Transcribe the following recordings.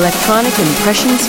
Electronic Impressions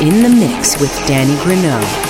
in the mix with Danny Grunow.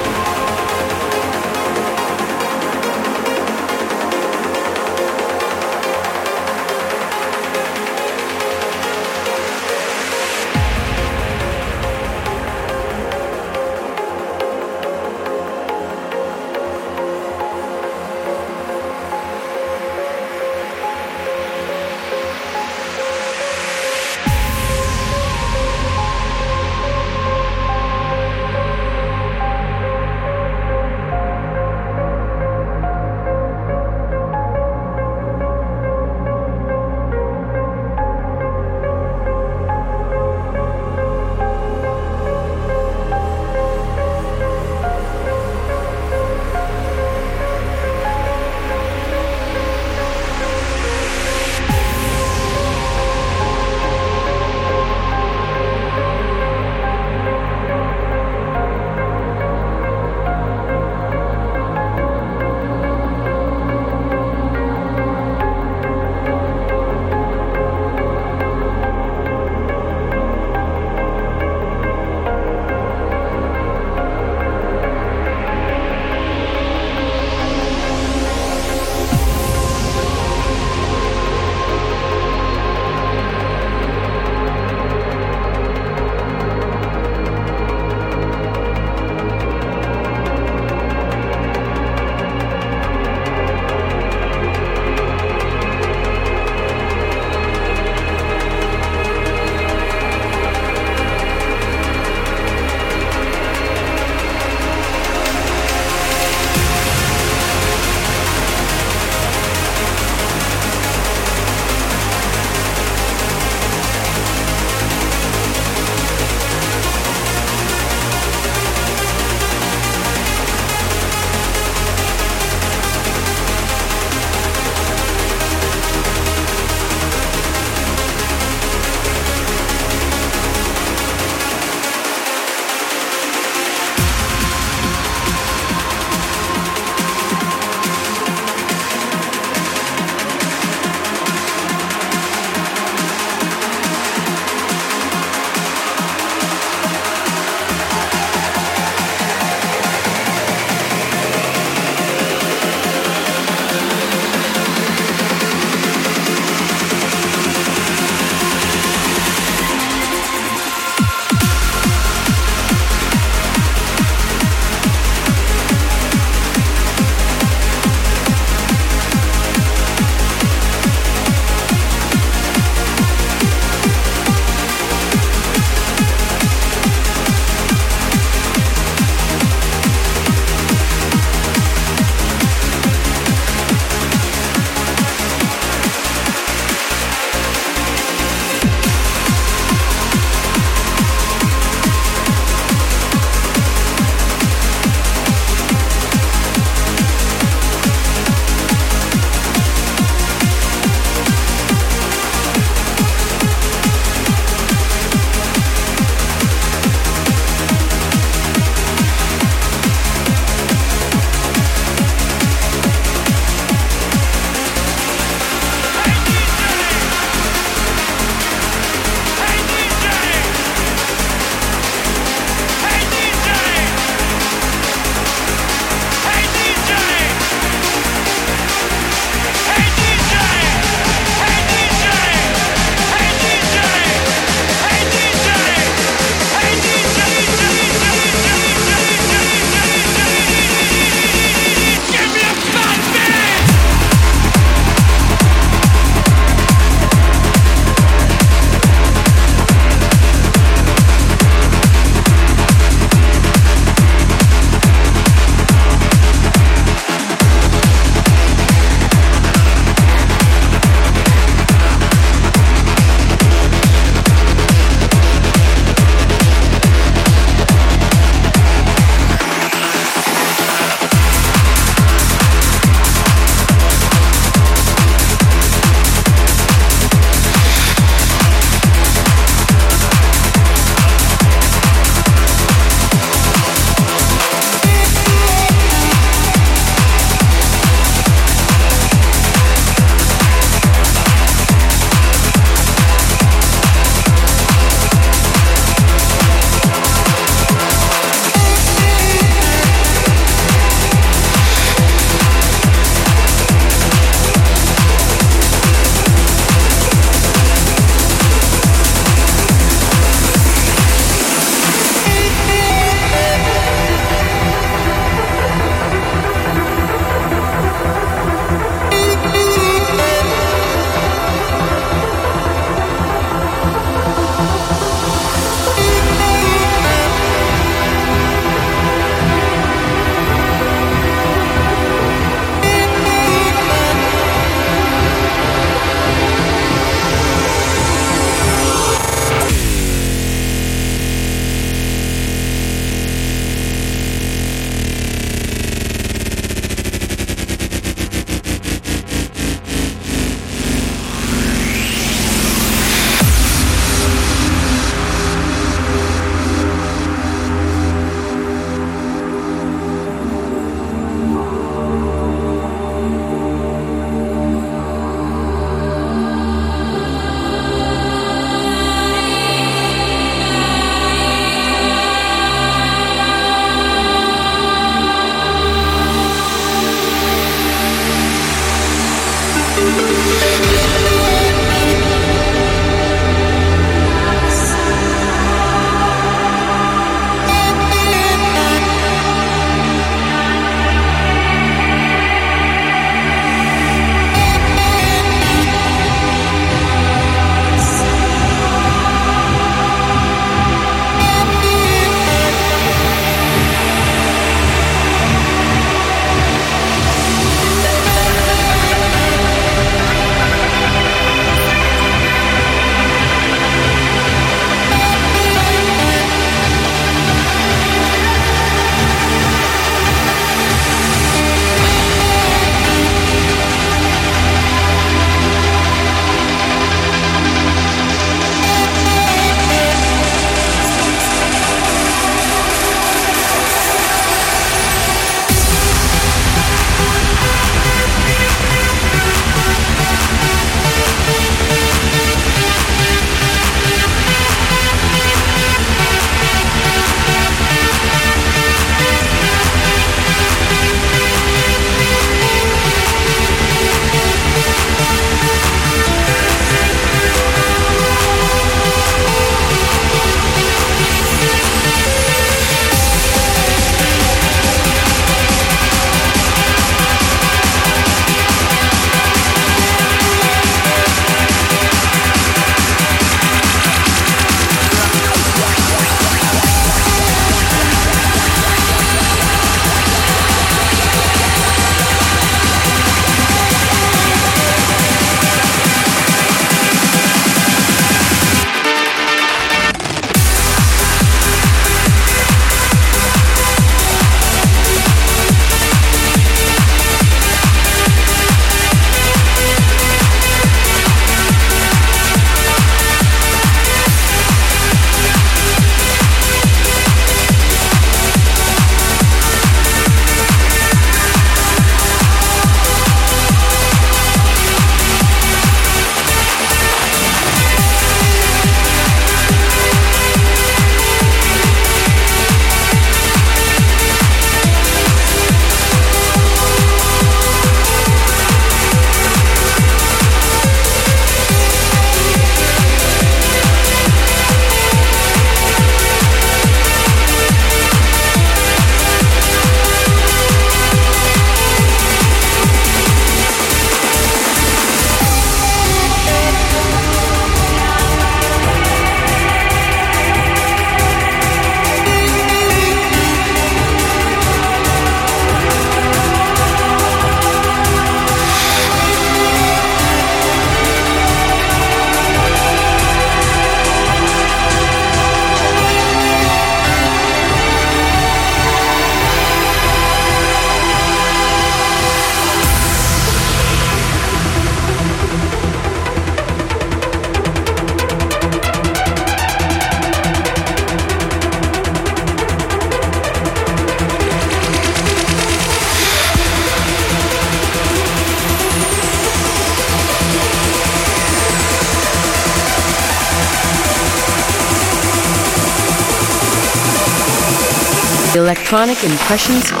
Electronic Impressions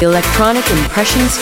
Electronic Impressions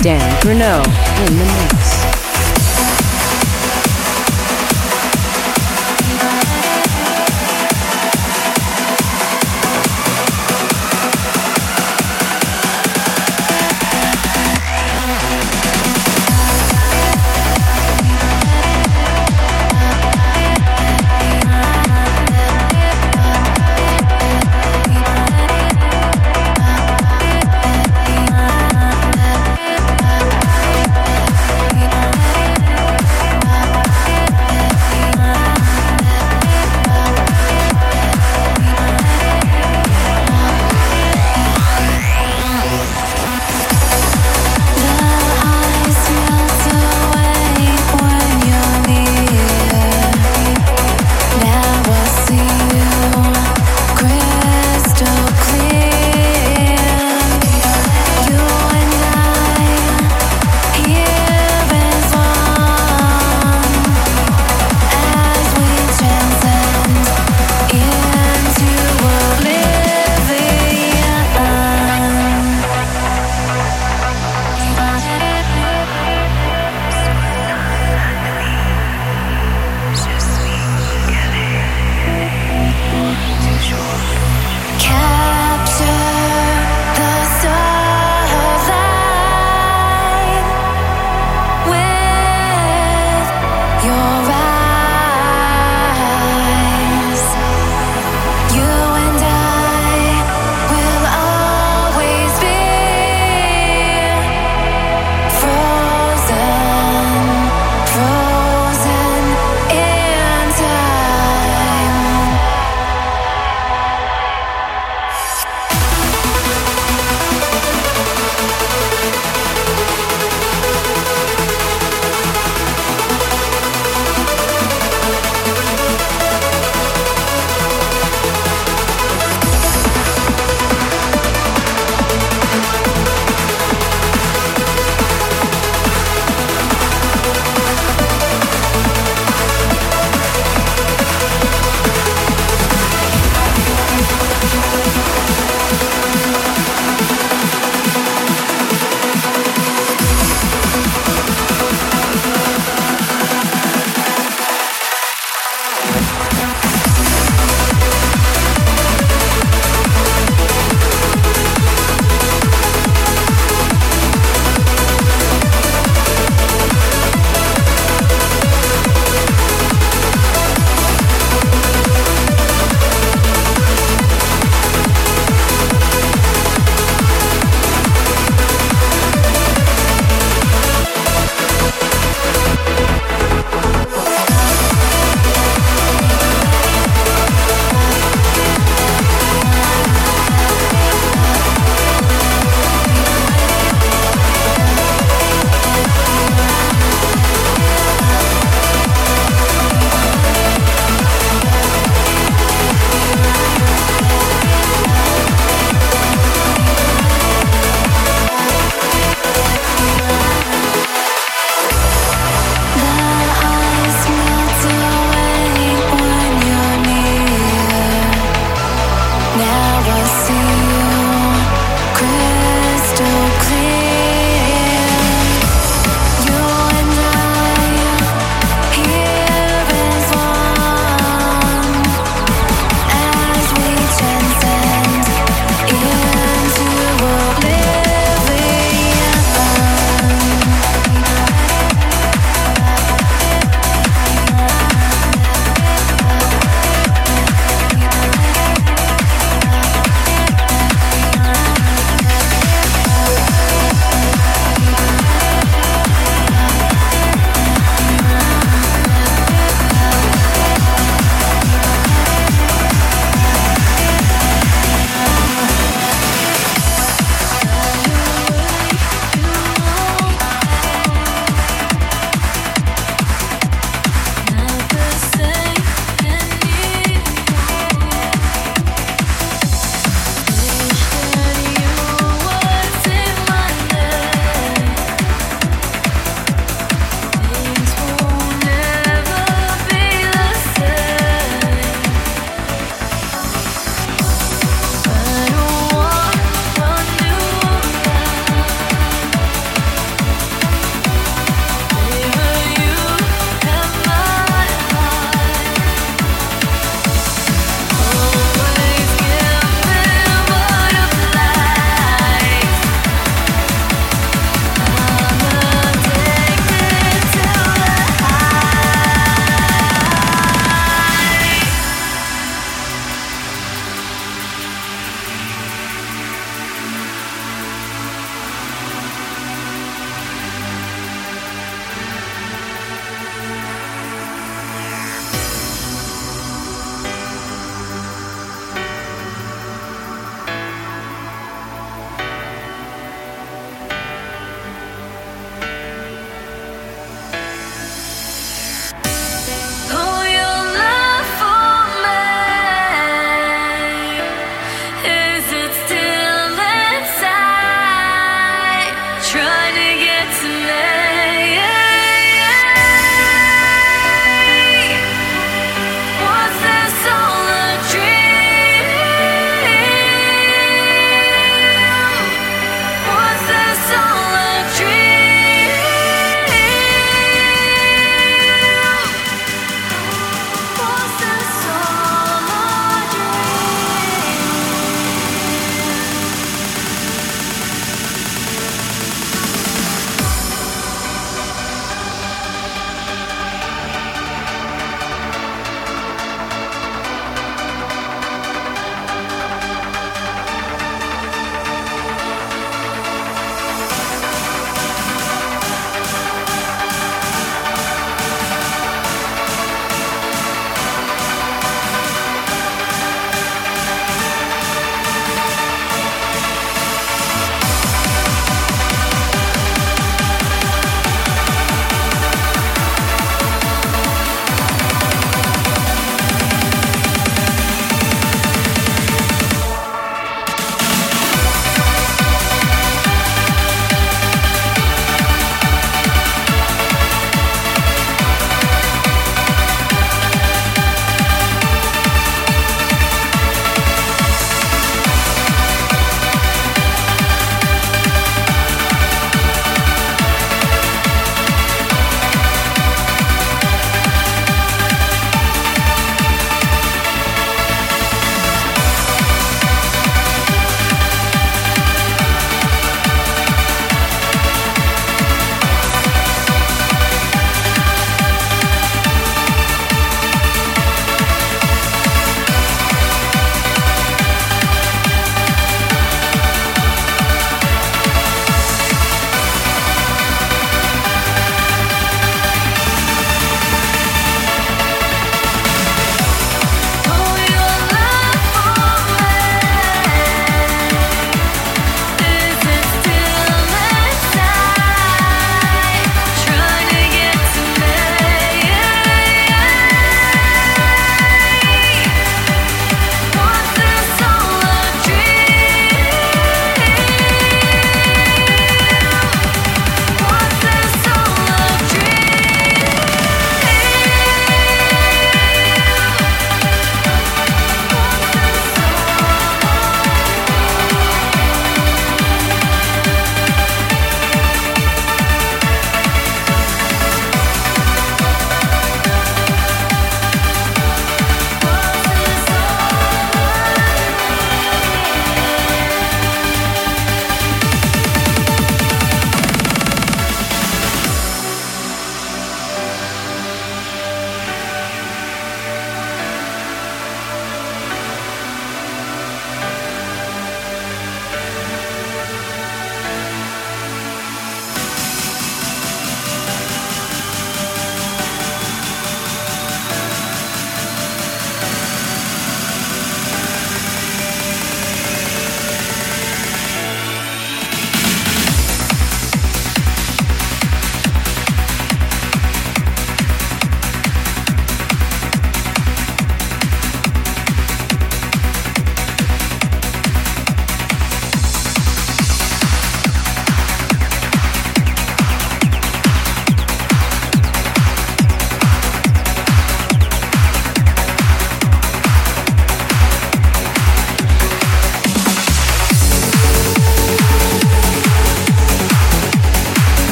Danny Grunow in the mix.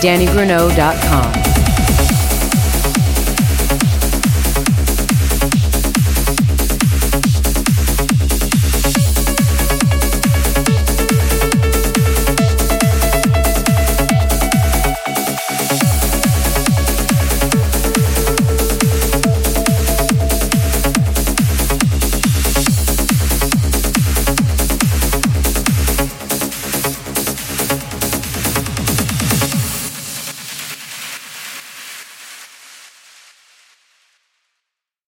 DannyGrunow.com.